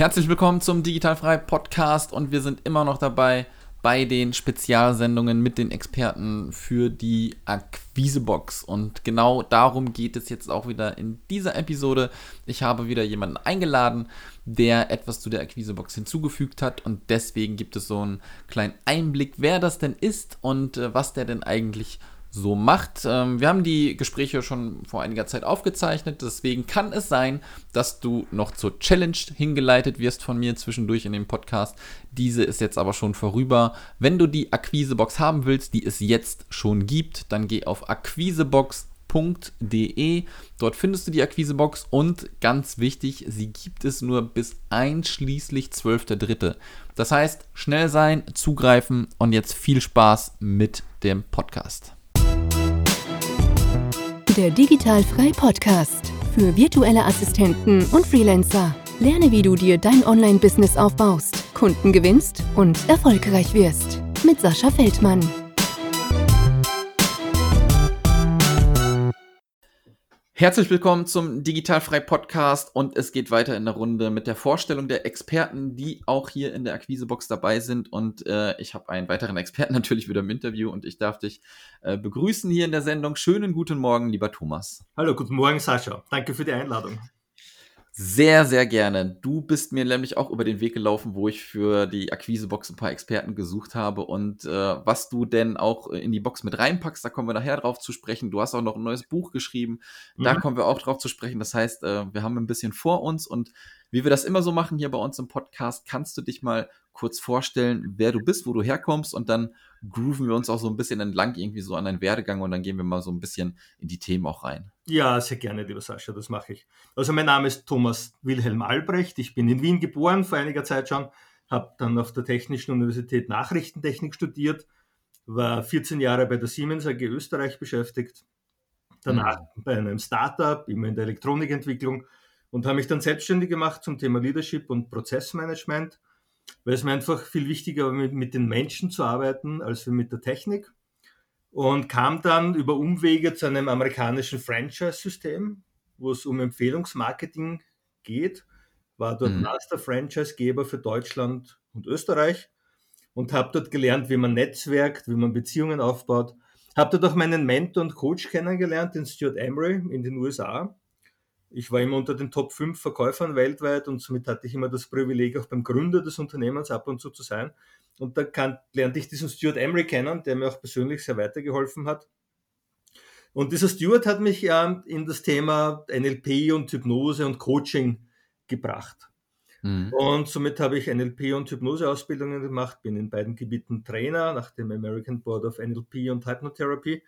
Herzlich willkommen zum Digitalfrei Podcast und wir sind immer noch dabei bei den Spezialsendungen mit den Experten für die Akquisebox. Und genau darum geht es jetzt auch wieder in dieser Episode. Ich habe wieder jemanden eingeladen, der etwas zu der Akquisebox hinzugefügt hat und deswegen gibt es so einen kleinen Einblick, wer das denn ist und äh, was der denn eigentlich so macht. Ähm, wir haben die Gespräche schon vor einiger Zeit aufgezeichnet, deswegen kann es sein, dass du noch zur Challenge hingeleitet wirst von mir zwischendurch in dem Podcast. Diese ist jetzt aber schon vorüber. Wenn du die Akquisebox haben willst, die es jetzt schon gibt, dann geh auf akquisebox.de. Dort findest du die Akquisebox und ganz wichtig, sie gibt es nur bis einschließlich 12.3. Das heißt, schnell sein, zugreifen und jetzt viel Spaß mit dem Podcast. Der Digitalfrei Podcast für virtuelle Assistenten und Freelancer. Lerne, wie du dir dein Online-Business aufbaust, Kunden gewinnst und erfolgreich wirst. Mit Sascha Feldmann. Herzlich willkommen zum Digitalfrei Podcast und es geht weiter in der Runde mit der Vorstellung der Experten, die auch hier in der Akquisebox dabei sind. Und äh, ich habe einen weiteren Experten natürlich wieder im Interview und ich darf dich äh, begrüßen hier in der Sendung. Schönen guten Morgen, lieber Thomas. Hallo, guten Morgen, Sascha. Danke für die Einladung. Sehr, sehr gerne. Du bist mir nämlich auch über den Weg gelaufen, wo ich für die Akquisebox ein paar Experten gesucht habe und äh, was du denn auch in die Box mit reinpackst, da kommen wir nachher drauf zu sprechen. Du hast auch noch ein neues Buch geschrieben, da mhm. kommen wir auch drauf zu sprechen. Das heißt, äh, wir haben ein bisschen vor uns und wie wir das immer so machen hier bei uns im Podcast, kannst du dich mal kurz vorstellen, wer du bist, wo du herkommst und dann grooven wir uns auch so ein bisschen entlang irgendwie so an deinen Werdegang und dann gehen wir mal so ein bisschen in die Themen auch rein. Ja, sehr gerne, lieber Sascha, das mache ich. Also mein Name ist Thomas Wilhelm Albrecht, ich bin in Wien geboren, vor einiger Zeit schon, habe dann auf der Technischen Universität Nachrichtentechnik studiert, war 14 Jahre bei der Siemens AG Österreich beschäftigt, danach mhm. bei einem Startup, immer in der Elektronikentwicklung und habe mich dann selbstständig gemacht zum Thema Leadership und Prozessmanagement, weil es mir einfach viel wichtiger war, mit, mit den Menschen zu arbeiten, als mit der Technik. Und kam dann über Umwege zu einem amerikanischen Franchise-System, wo es um Empfehlungsmarketing geht, war dort mhm. Master-Franchise-Geber für Deutschland und Österreich und habe dort gelernt, wie man netzwerkt, wie man Beziehungen aufbaut. Habe dort auch meinen Mentor und Coach kennengelernt, den Stuart Emery in den USA ich war immer unter den Top 5 Verkäufern weltweit und somit hatte ich immer das Privileg, auch beim Gründer des Unternehmens ab und zu zu sein. Und da kann, lernte ich diesen Stuart Emery kennen, der mir auch persönlich sehr weitergeholfen hat. Und dieser Stuart hat mich ja in das Thema NLP und Hypnose und Coaching gebracht. Mhm. Und somit habe ich NLP und Hypnose-Ausbildungen gemacht, bin in beiden Gebieten Trainer nach dem American Board of NLP und Hypnotherapy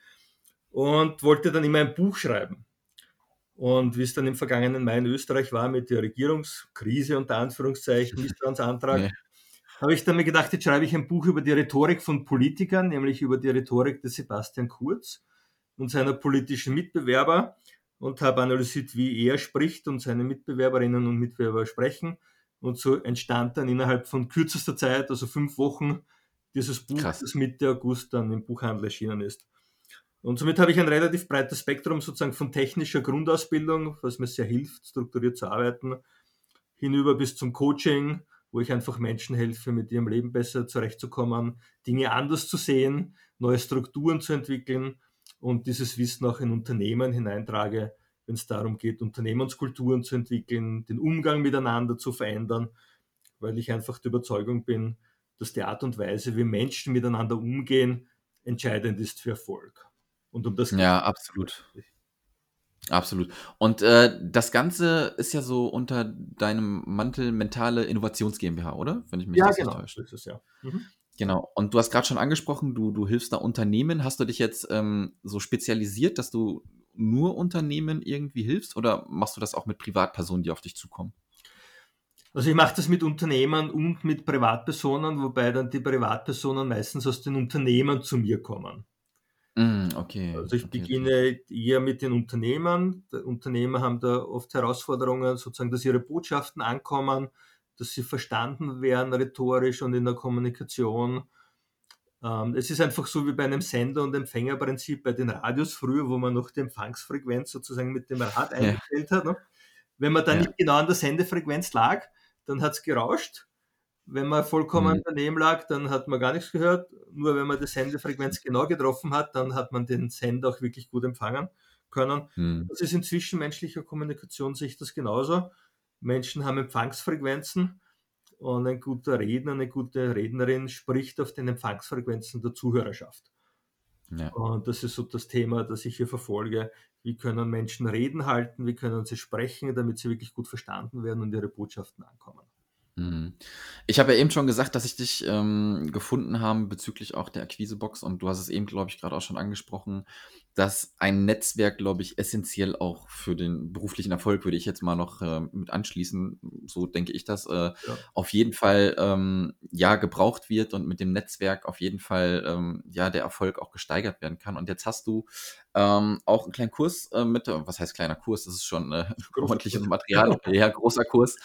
und wollte dann immer ein Buch schreiben. Und wie es dann im vergangenen Mai in Österreich war mit der Regierungskrise unter Anführungszeichen, Misstrauensantrag, ja. habe ich dann mir gedacht, jetzt schreibe ich ein Buch über die Rhetorik von Politikern, nämlich über die Rhetorik des Sebastian Kurz und seiner politischen Mitbewerber und habe analysiert, wie er spricht und seine Mitbewerberinnen und Mitbewerber sprechen. Und so entstand dann innerhalb von kürzester Zeit, also fünf Wochen, dieses Buch, Krass. das Mitte August dann im Buchhandel erschienen ist. Und somit habe ich ein relativ breites Spektrum sozusagen von technischer Grundausbildung, was mir sehr hilft, strukturiert zu arbeiten, hinüber bis zum Coaching, wo ich einfach Menschen helfe, mit ihrem Leben besser zurechtzukommen, Dinge anders zu sehen, neue Strukturen zu entwickeln und dieses Wissen auch in Unternehmen hineintrage, wenn es darum geht, Unternehmenskulturen zu entwickeln, den Umgang miteinander zu verändern, weil ich einfach der Überzeugung bin, dass die Art und Weise, wie Menschen miteinander umgehen, entscheidend ist für Erfolg. Und um das Ja, absolut. Absolut. Und äh, das Ganze ist ja so unter deinem Mantel mentale Innovations GmbH, oder? Wenn ich mich ja, nicht genau. täusche. Ist es, ja. Mhm. Genau. Und du hast gerade schon angesprochen, du, du hilfst da Unternehmen. Hast du dich jetzt ähm, so spezialisiert, dass du nur Unternehmen irgendwie hilfst oder machst du das auch mit Privatpersonen, die auf dich zukommen? Also ich mache das mit Unternehmern und mit Privatpersonen, wobei dann die Privatpersonen meistens aus den Unternehmen zu mir kommen. Mm, okay. Also ich okay, beginne okay. eher mit den Unternehmern. Die Unternehmer haben da oft Herausforderungen, sozusagen, dass ihre Botschaften ankommen, dass sie verstanden werden rhetorisch und in der Kommunikation. Ähm, es ist einfach so wie bei einem Sender- und Empfängerprinzip bei den Radios früher, wo man noch die Empfangsfrequenz sozusagen mit dem Rad eingestellt ja. hat. Ne? Wenn man dann ja. nicht genau an der Sendefrequenz lag, dann hat es gerauscht. Wenn man vollkommen Mhm. daneben lag, dann hat man gar nichts gehört. Nur wenn man die Sendefrequenz genau getroffen hat, dann hat man den Sender auch wirklich gut empfangen können. Mhm. Das ist in zwischenmenschlicher Kommunikation sich das genauso. Menschen haben Empfangsfrequenzen und ein guter Redner, eine gute Rednerin spricht auf den Empfangsfrequenzen der Zuhörerschaft. Ja. Und das ist so das Thema, das ich hier verfolge. Wie können Menschen Reden halten? Wie können sie sprechen, damit sie wirklich gut verstanden werden und ihre Botschaften ankommen? Mhm. Ich habe ja eben schon gesagt, dass ich dich ähm, gefunden habe bezüglich auch der Akquisebox und du hast es eben, glaube ich, gerade auch schon angesprochen, dass ein Netzwerk, glaube ich, essentiell auch für den beruflichen Erfolg, würde ich jetzt mal noch äh, mit anschließen, so denke ich das, äh, auf jeden Fall ähm, ja gebraucht wird und mit dem Netzwerk auf jeden Fall ähm, ja der Erfolg auch gesteigert werden kann. Und jetzt hast du ähm, auch einen kleinen Kurs äh, mit, was heißt kleiner Kurs, das ist schon äh, ordentliches. Material, ja, großer Kurs.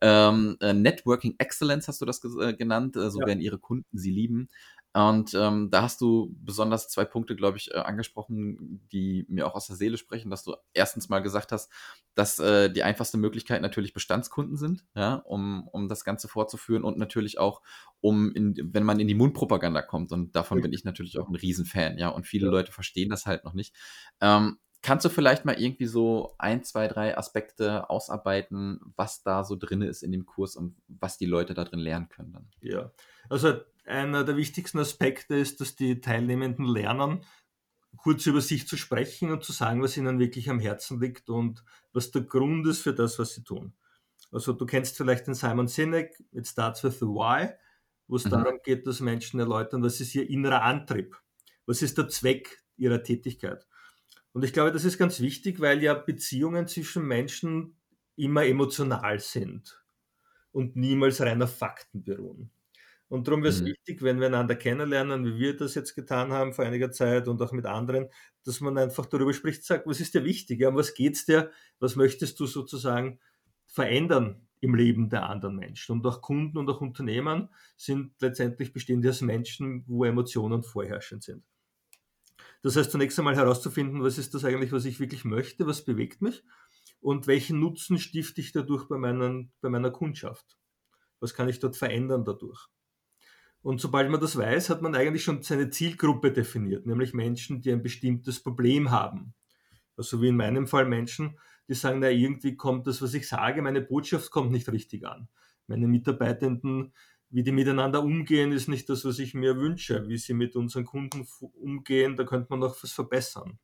Ähm, äh, Networking Excellence hast du das ges- äh, genannt, äh, so Ja. werden ihre Kunden sie lieben. Und ähm, da hast du besonders zwei Punkte, glaube ich, äh, angesprochen, die mir auch aus der Seele sprechen, dass du erstens mal gesagt hast, dass äh, die einfachste Möglichkeit natürlich Bestandskunden sind, ja, um, um das Ganze fortzuführen und natürlich auch, um in, wenn man in die Mundpropaganda kommt. Und davon bin ich natürlich auch ein Riesenfan, ja. Und viele Ja. Leute verstehen das halt noch nicht. Ähm, kannst du vielleicht mal irgendwie so ein, zwei, drei Aspekte ausarbeiten, was da so drin ist in dem Kurs und was die Leute da drin lernen können dann? Ja, also einer der wichtigsten Aspekte ist, dass die Teilnehmenden lernen, kurz über sich zu sprechen und zu sagen, was ihnen wirklich am Herzen liegt und was der Grund ist für das, was sie tun. Also du kennst vielleicht den Simon Sinek, It Starts with the Why, wo es Mhm. darum geht, dass Menschen erläutern, was ist ihr innerer Antrieb, was ist der Zweck ihrer Tätigkeit. Und ich glaube, das ist ganz wichtig, weil ja Beziehungen zwischen Menschen immer emotional sind und niemals rein auf Fakten beruhen. Und darum wäre es Mhm. wichtig, wenn wir einander kennenlernen, wie wir das jetzt getan haben vor einiger Zeit und auch mit anderen, dass man einfach darüber spricht, sagt, was ist dir wichtig, um was geht's dir, was möchtest du sozusagen verändern im Leben der anderen Menschen. Und auch Kunden und auch Unternehmen sind letztendlich bestehen die aus Menschen, wo Emotionen vorherrschend sind. Das heißt, zunächst einmal herauszufinden, was ist das eigentlich, was ich wirklich möchte, was bewegt mich und welchen Nutzen stifte ich dadurch bei, meinen, bei meiner Kundschaft. Was kann ich dort verändern dadurch? Und sobald man das weiß, hat man eigentlich schon seine Zielgruppe definiert, nämlich Menschen, die ein bestimmtes Problem haben. Also wie in meinem Fall Menschen, die sagen, na irgendwie kommt das, was ich sage, meine Botschaft kommt nicht richtig an. Meine Mitarbeitenden, wie die miteinander umgehen, ist nicht das, was ich mir wünsche. Wie sie mit unseren Kunden umgehen, da könnte man noch was verbessern.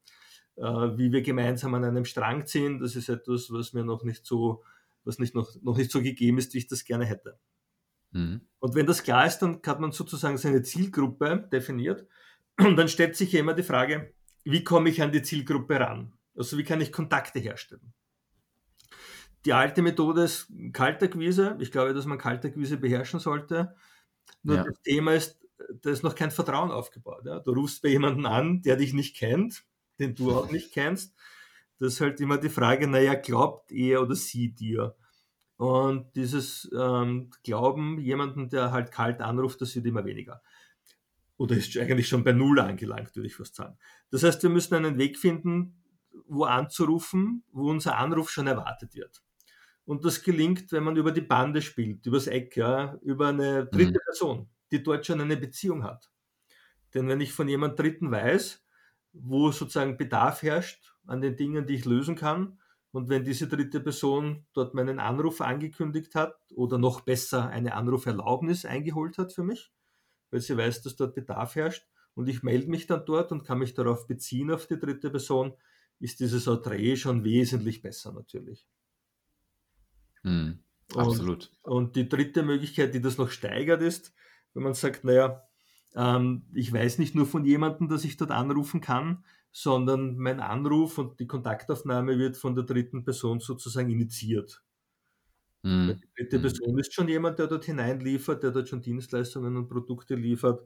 Äh, wie wir gemeinsam an einem Strang ziehen, das ist etwas, was mir noch nicht so, was nicht noch, noch nicht so gegeben ist, wie ich das gerne hätte. Mhm. Und wenn das klar ist, dann hat man sozusagen seine Zielgruppe definiert. Und dann stellt sich ja immer die Frage, wie komme ich an die Zielgruppe ran? Also wie kann ich Kontakte herstellen? Die alte Methode ist Kaltakquise. Ich glaube, dass man Kaltakquise beherrschen sollte. Nur Ja. das Thema ist, da ist noch kein Vertrauen aufgebaut. Ja? Du rufst bei jemandem an, der dich nicht kennt, den du auch nicht kennst. Das ist halt immer die Frage, naja, glaubt er oder sie dir? Und dieses ähm, Glauben, jemanden, der halt kalt anruft, das wird immer weniger. Oder ist eigentlich schon bei Null angelangt, würde ich fast sagen. Das heißt, wir müssen einen Weg finden, wo anzurufen, wo unser Anruf schon erwartet wird. Und das gelingt, wenn man über die Bande spielt, übers Eck, ja, über eine dritte Mhm. Person, die dort schon eine Beziehung hat. Denn wenn ich von jemand Dritten weiß, wo sozusagen Bedarf herrscht an den Dingen, die ich lösen kann, und wenn diese dritte Person dort meinen Anruf angekündigt hat oder noch besser eine Anruferlaubnis eingeholt hat für mich, weil sie weiß, dass dort Bedarf herrscht und ich melde mich dann dort und kann mich darauf beziehen auf die dritte Person, ist dieses Entree schon wesentlich besser natürlich. Mhm. Und, Absolut. und die dritte Möglichkeit, die das noch steigert, ist, wenn man sagt, naja, ähm, ich weiß nicht nur von jemandem, dass ich dort anrufen kann, sondern mein Anruf und die Kontaktaufnahme wird von der dritten Person sozusagen initiiert. Mhm. Die dritte Mhm. Person ist schon jemand, der dort hineinliefert, der dort schon Dienstleistungen und Produkte liefert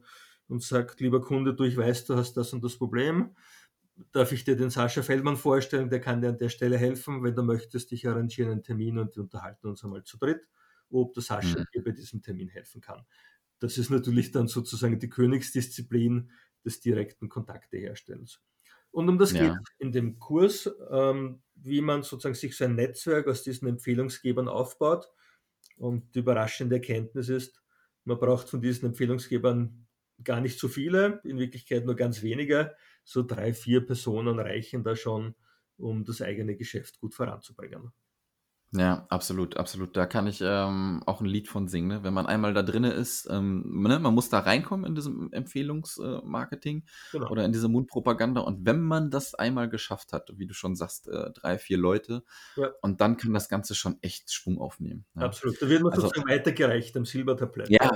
und sagt, lieber Kunde, du, ich weiß, du hast das und das Problem. Darf ich dir den Sascha Feldmann vorstellen? Der kann dir an der Stelle helfen. Wenn du möchtest, ich arrangiere einen Termin und wir unterhalten uns einmal zu dritt, ob der Sascha Mhm. dir bei diesem Termin helfen kann. Das ist natürlich dann sozusagen die Königsdisziplin des direkten Kontakteherstellens. Und um das Ja. geht in dem Kurs, ähm, wie man sozusagen sich so ein Netzwerk aus diesen Empfehlungsgebern aufbaut, Und die überraschende Erkenntnis ist, man braucht von diesen Empfehlungsgebern gar nicht so viele, in Wirklichkeit nur ganz wenige. So drei, vier Personen reichen da schon, um das eigene Geschäft gut voranzubringen. Ja, absolut, absolut. Da kann ich ähm, auch ein Lied von singen. Ne? Wenn man einmal da drinne ist, ähm, ne? man muss da reinkommen in diesem Empfehlungsmarketing äh, genau. oder in diese Mundpropaganda. Und wenn man das einmal geschafft hat, wie du schon sagst, äh, drei, vier Leute, ja. und dann kann das Ganze schon echt Schwung aufnehmen. Ja. Absolut. Da wird man also, sozusagen weitergereicht am Silbertablett. Ja,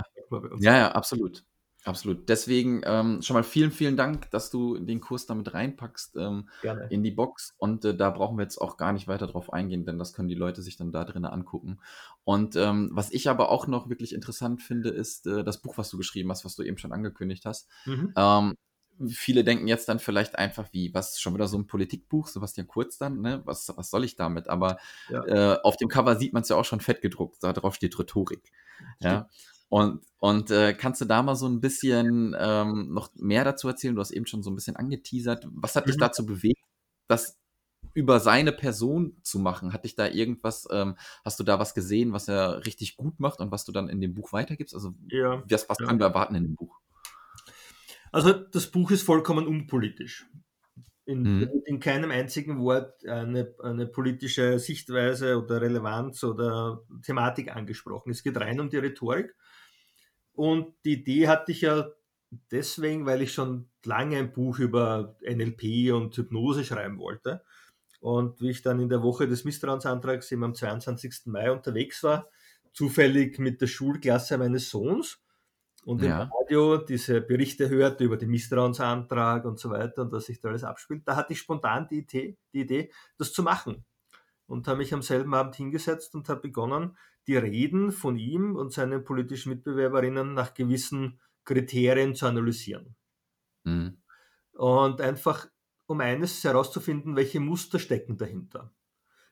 ja, ja, absolut. Absolut. Deswegen ähm, schon mal vielen, vielen Dank, dass du den Kurs damit reinpackst ähm, in die Box. Und äh, da brauchen wir jetzt auch gar nicht weiter drauf eingehen, denn das können die Leute sich dann da drinnen angucken. Und ähm, was ich aber auch noch wirklich interessant finde, ist äh, das Buch, was du geschrieben hast, was du eben schon angekündigt hast. Mhm. Ähm, viele denken jetzt dann vielleicht einfach, wie, was, schon wieder so ein Politikbuch, Sebastian Kurz dann, ne? Was, was soll ich damit? Aber ja. äh, auf dem Cover sieht man es ja auch schon fett gedruckt. Da drauf steht Rhetorik. Ja. Und, und äh, kannst du da mal so ein bisschen ähm, noch mehr dazu erzählen? Du hast eben schon so ein bisschen angeteasert. Was hat dich mhm. dazu bewegt, das über seine Person zu machen? Hat dich da irgendwas, ähm, hast du da was gesehen, was er richtig gut macht und was du dann in dem Buch weitergibst? Also ja, was, was ja. können wir erwarten in dem Buch? Also das Buch ist vollkommen unpolitisch. In, mhm. in keinem einzigen Wort eine, eine, politische Sichtweise oder Relevanz oder Thematik angesprochen. Es geht rein um die Rhetorik und die Idee hatte ich ja deswegen, weil ich schon lange ein Buch über NLP und Hypnose schreiben wollte. Und wie ich dann in der Woche des Misstrauensantrags eben am 22. Mai unterwegs war, zufällig mit der Schulklasse meines Sohns und ja. im Radio diese Berichte hörte über den Misstrauensantrag und so weiter und was sich da alles abspielt, da hatte ich spontan die Idee, die Idee das zu machen. Und habe mich am selben Abend hingesetzt und habe begonnen, die Reden von ihm und seinen politischen Mitbewerberinnen nach gewissen Kriterien zu analysieren. Mhm. Und einfach, um eines herauszufinden, welche Muster stecken dahinter.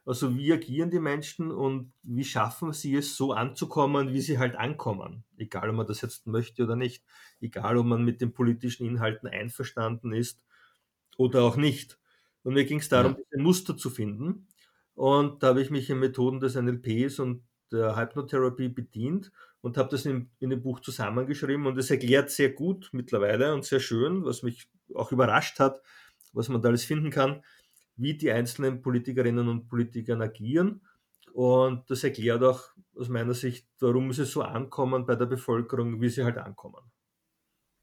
Also wie agieren die Menschen und wie schaffen sie es, so anzukommen, wie sie halt ankommen. Egal, ob man das jetzt möchte oder nicht. Egal, ob man mit den politischen Inhalten einverstanden ist oder auch nicht. Und mir ging es darum, ja. diese Muster zu finden. Und da habe ich mich in Methoden des NLPs und der Hypnotherapie bedient und habe das in, in dem Buch zusammengeschrieben und es erklärt sehr gut mittlerweile und sehr schön, was mich auch überrascht hat, was man da alles finden kann, wie die einzelnen Politikerinnen und Politiker agieren. Und das erklärt auch aus meiner Sicht, warum sie so ankommen bei der Bevölkerung, wie sie halt ankommen.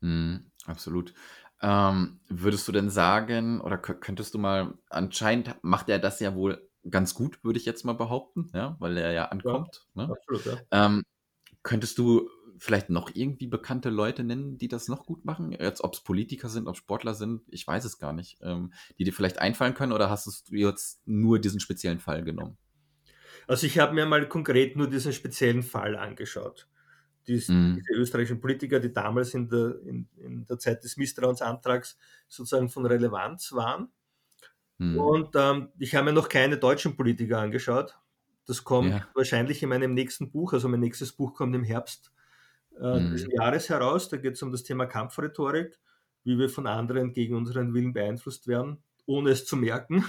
Mm, absolut. Ähm, würdest du denn sagen, oder könntest du mal, anscheinend macht er das ja wohl ganz gut, würde ich jetzt mal behaupten, ja, weil er ja ankommt. Ja, ne? absolut, ja. Ähm, könntest du vielleicht noch irgendwie bekannte Leute nennen, die das noch gut machen? Jetzt, ob es Politiker sind, ob Sportler sind, ich weiß es gar nicht. Ähm, die dir vielleicht einfallen können oder hast du jetzt nur diesen speziellen Fall genommen? Also ich habe mir mal konkret nur diesen speziellen Fall angeschaut. Dies, mhm. Diese österreichischen Politiker, die damals in der, in, in der Zeit des Misstrauensantrags sozusagen von Relevanz waren. Mhm. Und ähm, ich habe mir noch keine deutschen Politiker angeschaut. Das kommt ja. wahrscheinlich in meinem nächsten Buch. Also mein nächstes Buch kommt im Herbst äh, mhm. des Jahres heraus. Da geht es um das Thema Kampfrhetorik, wie wir von anderen gegen unseren Willen beeinflusst werden, ohne es zu merken.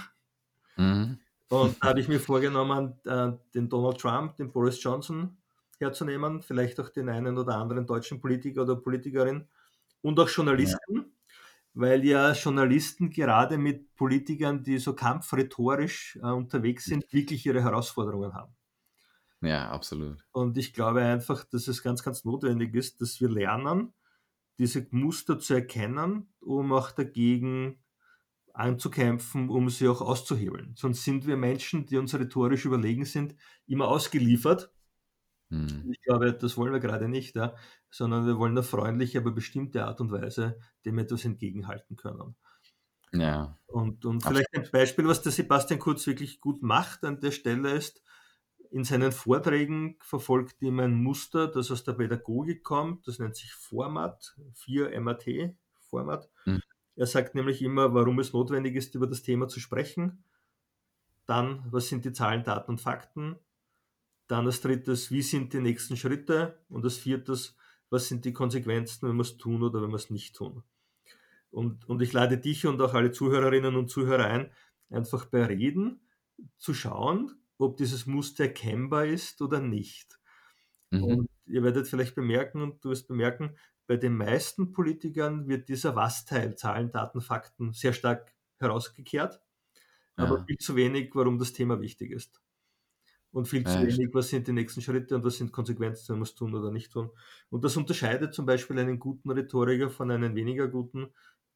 Mhm. Und da habe ich mir vorgenommen, äh, den Donald Trump, den Boris Johnson herzunehmen, vielleicht auch den einen oder anderen deutschen Politiker oder Politikerin und auch Journalisten. Ja weil ja Journalisten gerade mit Politikern, die so kampfrhetorisch äh, unterwegs sind, wirklich ihre Herausforderungen haben. Ja, absolut. Und ich glaube einfach, dass es ganz, ganz notwendig ist, dass wir lernen, diese Muster zu erkennen, um auch dagegen anzukämpfen, um sie auch auszuhebeln. Sonst sind wir Menschen, die uns rhetorisch überlegen sind, immer ausgeliefert hm. Ich glaube, das wollen wir gerade nicht, ja, sondern wir wollen eine freundliche, aber bestimmte Art und Weise dem etwas entgegenhalten können. Ja. Und, und vielleicht ein Beispiel, was der Sebastian Kurz wirklich gut macht an der Stelle ist, in seinen Vorträgen verfolgt ihm ein Muster, das aus der Pädagogik kommt, das nennt sich Format, 4MAT, Format. Hm. Er sagt nämlich immer, warum es notwendig ist, über das Thema zu sprechen. Dann, was sind die Zahlen, Daten und Fakten? Dann als drittes, wie sind die nächsten Schritte? Und als viertes, was sind die Konsequenzen, wenn wir es tun oder wenn wir es nicht tun? Und, und ich lade dich und auch alle Zuhörerinnen und Zuhörer ein, einfach bei Reden zu schauen, ob dieses Muster erkennbar ist oder nicht. Mhm. Und ihr werdet vielleicht bemerken, und du wirst bemerken, bei den meisten Politikern wird dieser Was-Teil, Zahlen, Daten, Fakten, sehr stark herausgekehrt, aber viel zu wenig, warum das Thema wichtig ist. Und viel zu wenig, was sind die nächsten Schritte und was sind Konsequenzen, wir es tun oder nicht tun. Und das unterscheidet zum Beispiel einen guten Rhetoriker von einem weniger guten,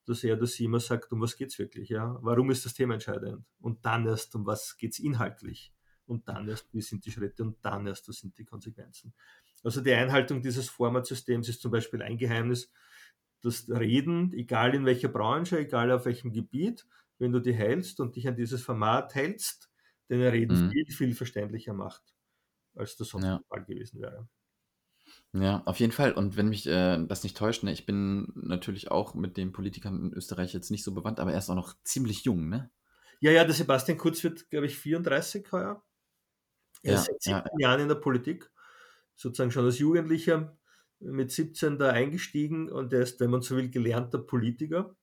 dass er sie immer sagt, um was geht es wirklich, ja? Warum ist das Thema entscheidend? Und dann erst, um was geht es inhaltlich? Und dann erst, wie sind die Schritte? Und dann erst, was sind die Konsequenzen? Also die Einhaltung dieses Formatsystems ist zum Beispiel ein Geheimnis, das Reden, egal in welcher Branche, egal auf welchem Gebiet, wenn du die hältst und dich an dieses Format hältst, deine Reden mhm. viel, viel verständlicher macht, als das sonst ja. gewesen wäre. Ja, auf jeden Fall. Und wenn mich äh, das nicht täuscht, ne, ich bin natürlich auch mit den Politikern in Österreich jetzt nicht so bewandt, aber er ist auch noch ziemlich jung, ne? Ja, ja, der Sebastian Kurz wird, glaube ich, 34 heuer. Er ja, ist seit 17 ja. Jahren in der Politik, sozusagen schon als Jugendlicher mit 17 da eingestiegen und er ist, wenn man so will, gelernter Politiker.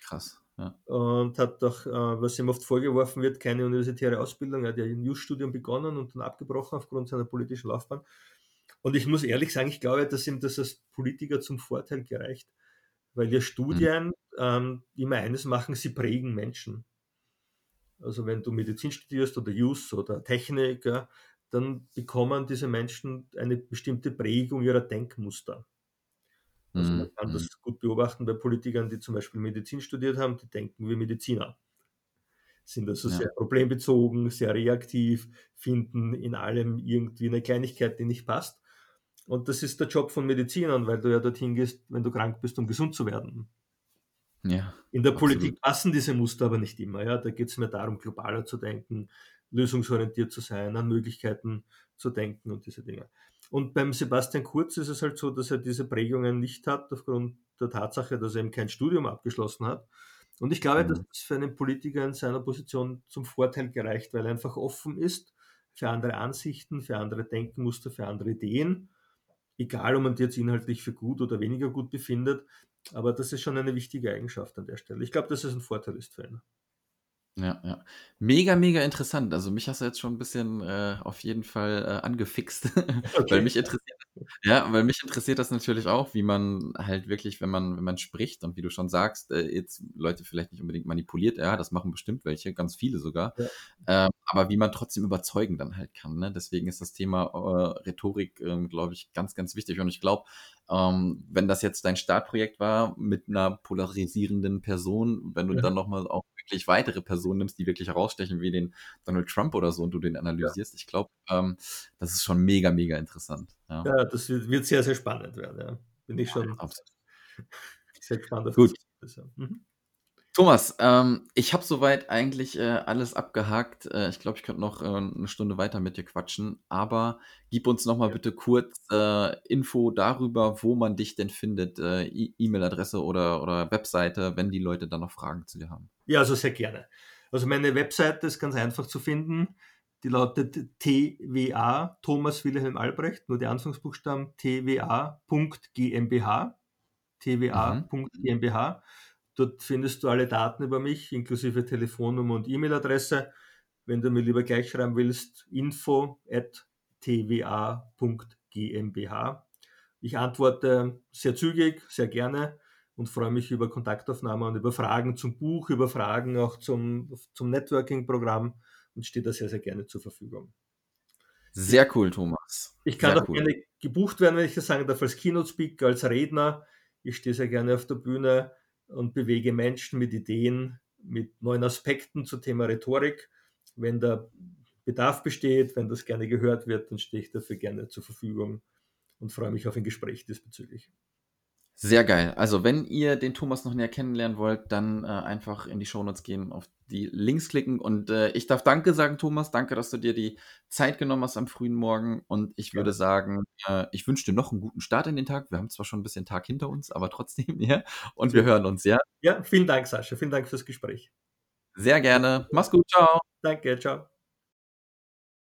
Krass. Ja. Und hat doch, äh, was ihm oft vorgeworfen wird, keine universitäre Ausbildung. Er hat ja ein Jus-Studium begonnen und dann abgebrochen aufgrund seiner politischen Laufbahn. Und ich muss ehrlich sagen, ich glaube, dass ihm das als Politiker zum Vorteil gereicht, weil ja Studien mhm. ähm, immer eines machen, sie prägen Menschen. Also wenn du Medizin studierst oder Jus oder Technik, ja, dann bekommen diese Menschen eine bestimmte Prägung ihrer Denkmuster. Also man mhm, kann mhm. das gut beobachten bei Politikern, die zum Beispiel Medizin studiert haben, die denken wie Mediziner. Sind also ja. sehr problembezogen, sehr reaktiv, finden in allem irgendwie eine Kleinigkeit, die nicht passt. Und das ist der Job von Medizinern, weil du ja dorthin gehst, wenn du krank bist, um gesund zu werden. Ja, In der absolut. Politik passen diese Muster aber nicht immer. Ja? Da geht es mehr darum, globaler zu denken, lösungsorientiert zu sein, an Möglichkeiten zu denken und diese Dinge. Und beim Sebastian Kurz ist es halt so, dass er diese Prägungen nicht hat, aufgrund der Tatsache, dass er eben kein Studium abgeschlossen hat. Und ich glaube, mhm. dass das für einen Politiker in seiner Position zum Vorteil gereicht, weil er einfach offen ist für andere Ansichten, für andere Denkmuster, für andere Ideen. Egal, ob man die jetzt inhaltlich für gut oder weniger gut befindet. Aber das ist schon eine wichtige Eigenschaft an der Stelle. Ich glaube, dass es ein Vorteil ist für ihn. Ja, ja. Mega, mega interessant. Also mich hast du jetzt schon ein bisschen äh, auf jeden Fall äh, angefixt, weil mich interessiert, ja, weil mich interessiert das natürlich auch, wie man halt wirklich, wenn man, wenn man spricht und wie du schon sagst, äh, jetzt Leute vielleicht nicht unbedingt manipuliert, ja, das machen bestimmt welche, ganz viele sogar, ja. ähm, aber wie man trotzdem überzeugen dann halt kann. Ne? Deswegen ist das Thema äh, Rhetorik, ähm, glaube ich, ganz, ganz wichtig. Und ich glaube, ähm, wenn das jetzt dein Startprojekt war mit einer polarisierenden Person, wenn du ja. dann nochmal auch wirklich weitere Personen nimmst, die wirklich herausstechen, wie den Donald Trump oder so, und du den analysierst, ja. ich glaube, ähm, das ist schon mega, mega interessant. Ja, ja das wird, sehr, sehr spannend werden. Ja. Bin ich schon absolut. sehr gespannt auf Gut. das. Mhm. Thomas, ähm, ich habe soweit eigentlich äh, alles abgehakt. Äh, ich glaube, ich könnte noch äh, eine Stunde weiter mit dir quatschen, aber gib uns noch mal ja. bitte kurz äh, Info darüber, wo man dich denn findet, äh, E-Mail-Adresse oder, oder Webseite, wenn die Leute dann noch Fragen zu dir haben. Ja, also sehr gerne. Also meine Webseite ist ganz einfach zu finden. Die lautet TWA, Thomas Wilhelm Albrecht, nur die Anfangsbuchstaben twa.gmbh. twa.gmbh. Dort findest du alle Daten über mich, inklusive Telefonnummer und E-Mail-Adresse. Wenn du mir lieber gleich schreiben willst, info at twa.gmbh. Ich antworte sehr zügig, sehr gerne und freue mich über Kontaktaufnahme und über Fragen zum Buch, über Fragen auch zum, zum Networking-Programm und stehe da sehr, sehr gerne zur Verfügung. Sehr cool, Thomas. Ich kann sehr auch cool. gerne gebucht werden, wenn ich das sagen darf, als Keynote-Speaker, als Redner. Ich stehe sehr gerne auf der Bühne und bewege Menschen mit Ideen, mit neuen Aspekten zum Thema Rhetorik. Wenn da Bedarf besteht, wenn das gerne gehört wird, dann stehe ich dafür gerne zur Verfügung und freue mich auf ein Gespräch diesbezüglich. Sehr geil. Also, wenn ihr den Thomas noch näher kennenlernen wollt, dann äh, einfach in die Shownotes gehen, auf die Links klicken. Und äh, ich darf Danke sagen, Thomas. Danke, dass du dir die Zeit genommen hast am frühen Morgen. Und ich würde sagen, äh, ich wünsche dir noch einen guten Start in den Tag. Wir haben zwar schon ein bisschen Tag hinter uns, aber trotzdem, ja. Und wir hören uns, ja. Ja, vielen Dank, Sascha. Vielen Dank fürs Gespräch. Sehr gerne. Mach's gut. Ciao. Danke. Ciao.